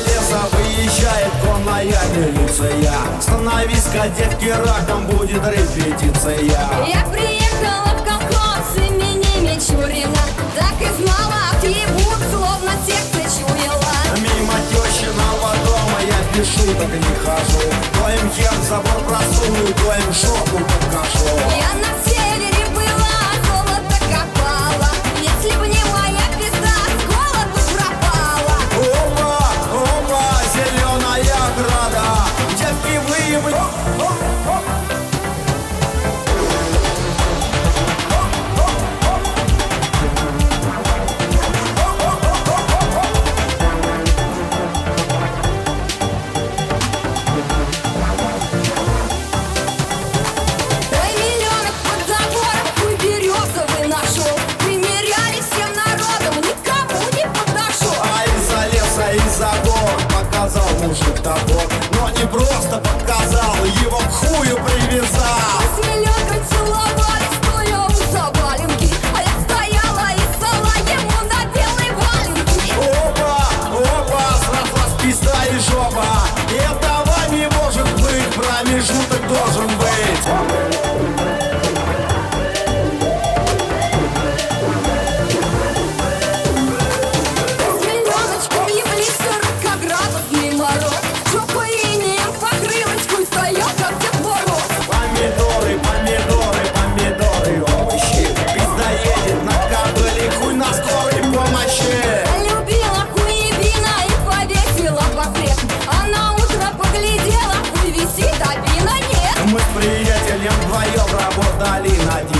леса выезжает конная милиция. Становись, кадетки, раком будет репетиция. Я приехала в колхоз имени Мичурина Так и знала, отъебут, словно секты чуяла. Мимо тещиного дома я пишу, так не хожу. Коим хер забор просунул, коим шоку довод Но не просто подказал, его к хую привязал. вдвоем работали день.